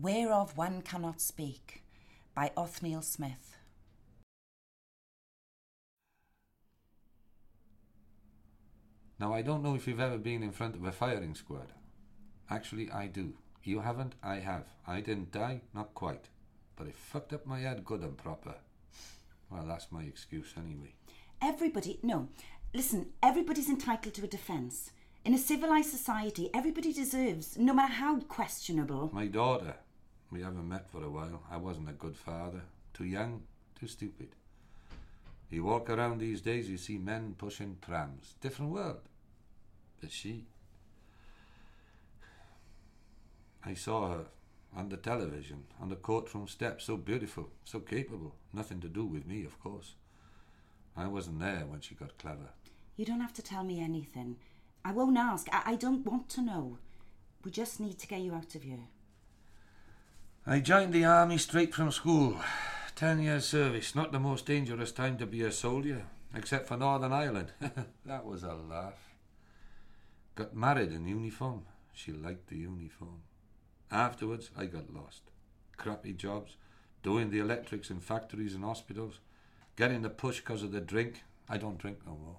Whereof One Cannot Speak by Othniel Smith. Now, I don't know if you've ever been in front of a firing squad. Actually, I do. You haven't? I have. I didn't die, not quite. But it fucked up my head good and proper. Well, that's my excuse anyway. Everybody, no, listen, everybody's entitled to a defence. In a civilised society, everybody deserves, no matter how questionable. My daughter. We haven't met for a while. I wasn't a good father. Too young, too stupid. You walk around these days, you see men pushing prams. Different world. But she. I saw her on the television, on the courtroom steps, so beautiful, so capable. Nothing to do with me, of course. I wasn't there when she got clever. You don't have to tell me anything. I won't ask. I, I don't want to know. We just need to get you out of here. I joined the army straight from school. Ten years service, not the most dangerous time to be a soldier, except for Northern Ireland. that was a laugh. Got married in uniform. She liked the uniform. Afterwards, I got lost. Crappy jobs, doing the electrics in factories and hospitals, getting the push because of the drink. I don't drink no more.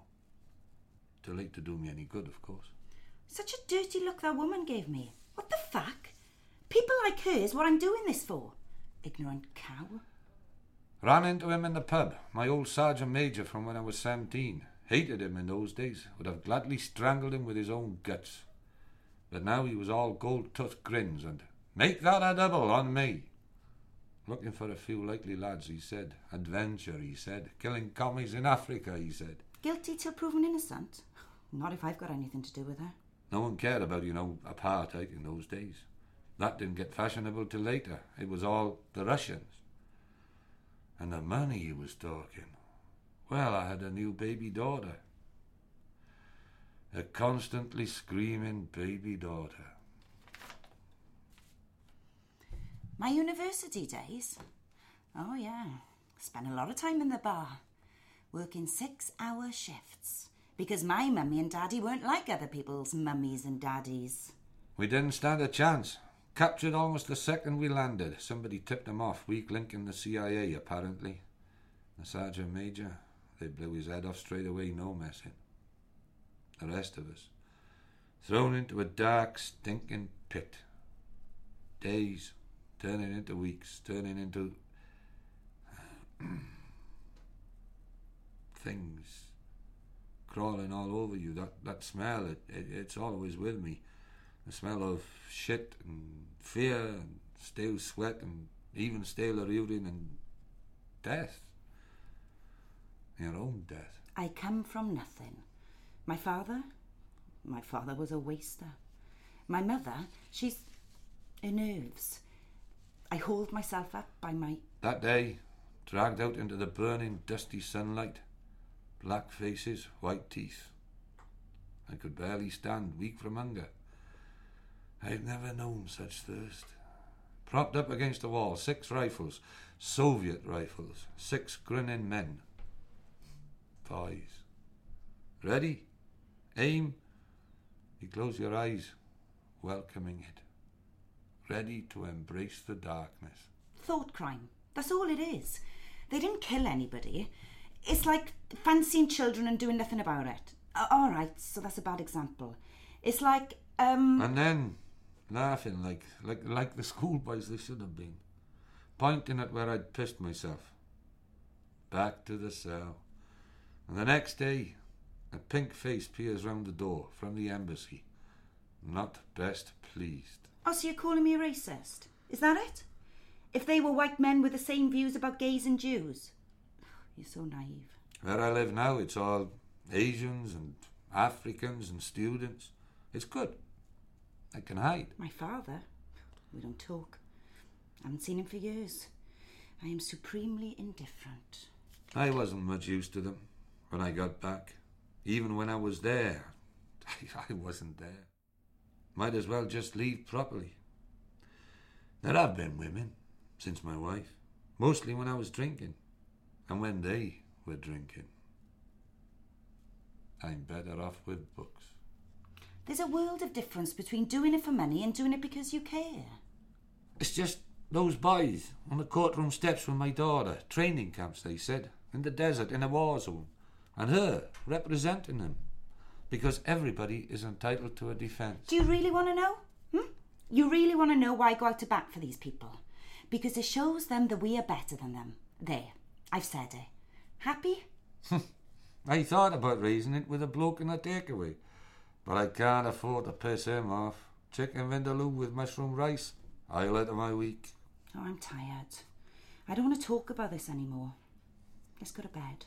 Too late to do me any good, of course. Such a dirty look that woman gave me. What the fuck? People like her is what I'm doing this for. Ignorant cow. Ran into him in the pub, my old sergeant major from when I was 17. Hated him in those days, would have gladly strangled him with his own guts. But now he was all gold toothed grins and, make that a double on me. Looking for a few likely lads, he said. Adventure, he said. Killing commies in Africa, he said. Guilty till proven innocent? Not if I've got anything to do with her. No one cared about, you know, apartheid in those days. That didn't get fashionable till later. It was all the Russians. And the money he was talking. Well, I had a new baby daughter. A constantly screaming baby daughter. My university days? Oh, yeah. Spent a lot of time in the bar, working six hour shifts. Because my mummy and daddy weren't like other people's mummies and daddies. We didn't stand a chance. Captured almost the second we landed. Somebody tipped him off, weak link in the CIA, apparently. The sergeant major, they blew his head off straight away, no messing. The rest of us, thrown into a dark, stinking pit. Days turning into weeks, turning into things crawling all over you. That that smell, it, it it's always with me. The smell of shit and fear and stale sweat and even staler urine and death. Your own death. I come from nothing. My father? My father was a waster. My mother, she's. her nerves. I hold myself up by my. That day, dragged out into the burning, dusty sunlight, black faces, white teeth. I could barely stand, weak from hunger. I'd never known such thirst. Propped up against the wall, six rifles, Soviet rifles, six grinning men. Boys. Ready? Aim. You close your eyes, welcoming it. Ready to embrace the darkness. Thought crime. That's all it is. They didn't kill anybody. It's like fancying children and doing nothing about it. All right, so that's a bad example. It's like, um. And then laughing like like like the schoolboys they should have been, pointing at where I'd pissed myself. Back to the cell. And the next day, a pink face peers round the door from the embassy. Not best pleased. Oh, so you're calling me a racist? Is that it? If they were white men with the same views about gays and Jews? You're so naive. Where I live now, it's all Asians and Africans and students. It's good. I can hide. My father? We don't talk. I haven't seen him for years. I am supremely indifferent. I wasn't much use to them when I got back. Even when I was there, I wasn't there. Might as well just leave properly. There have been women since my wife, mostly when I was drinking, and when they were drinking. I'm better off with books. There's a world of difference between doing it for money and doing it because you care. It's just those boys on the courtroom steps with my daughter. Training camps, they said. In the desert, in a war zone. And her representing them. Because everybody is entitled to a defence. Do you really want to know? Hmm? You really want to know why I go out to bat for these people? Because it shows them that we are better than them. There, I've said it. Happy? I thought about raising it with a bloke in a takeaway. But I can't afford to piss him off. Chicken vindaloo with mushroom rice. Highlight of my week. Oh, I'm tired. I don't want to talk about this anymore. Let's go to bed.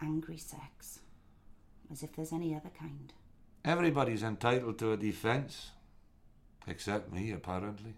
Angry sex. As if there's any other kind. Everybody's entitled to a defence. Except me, apparently.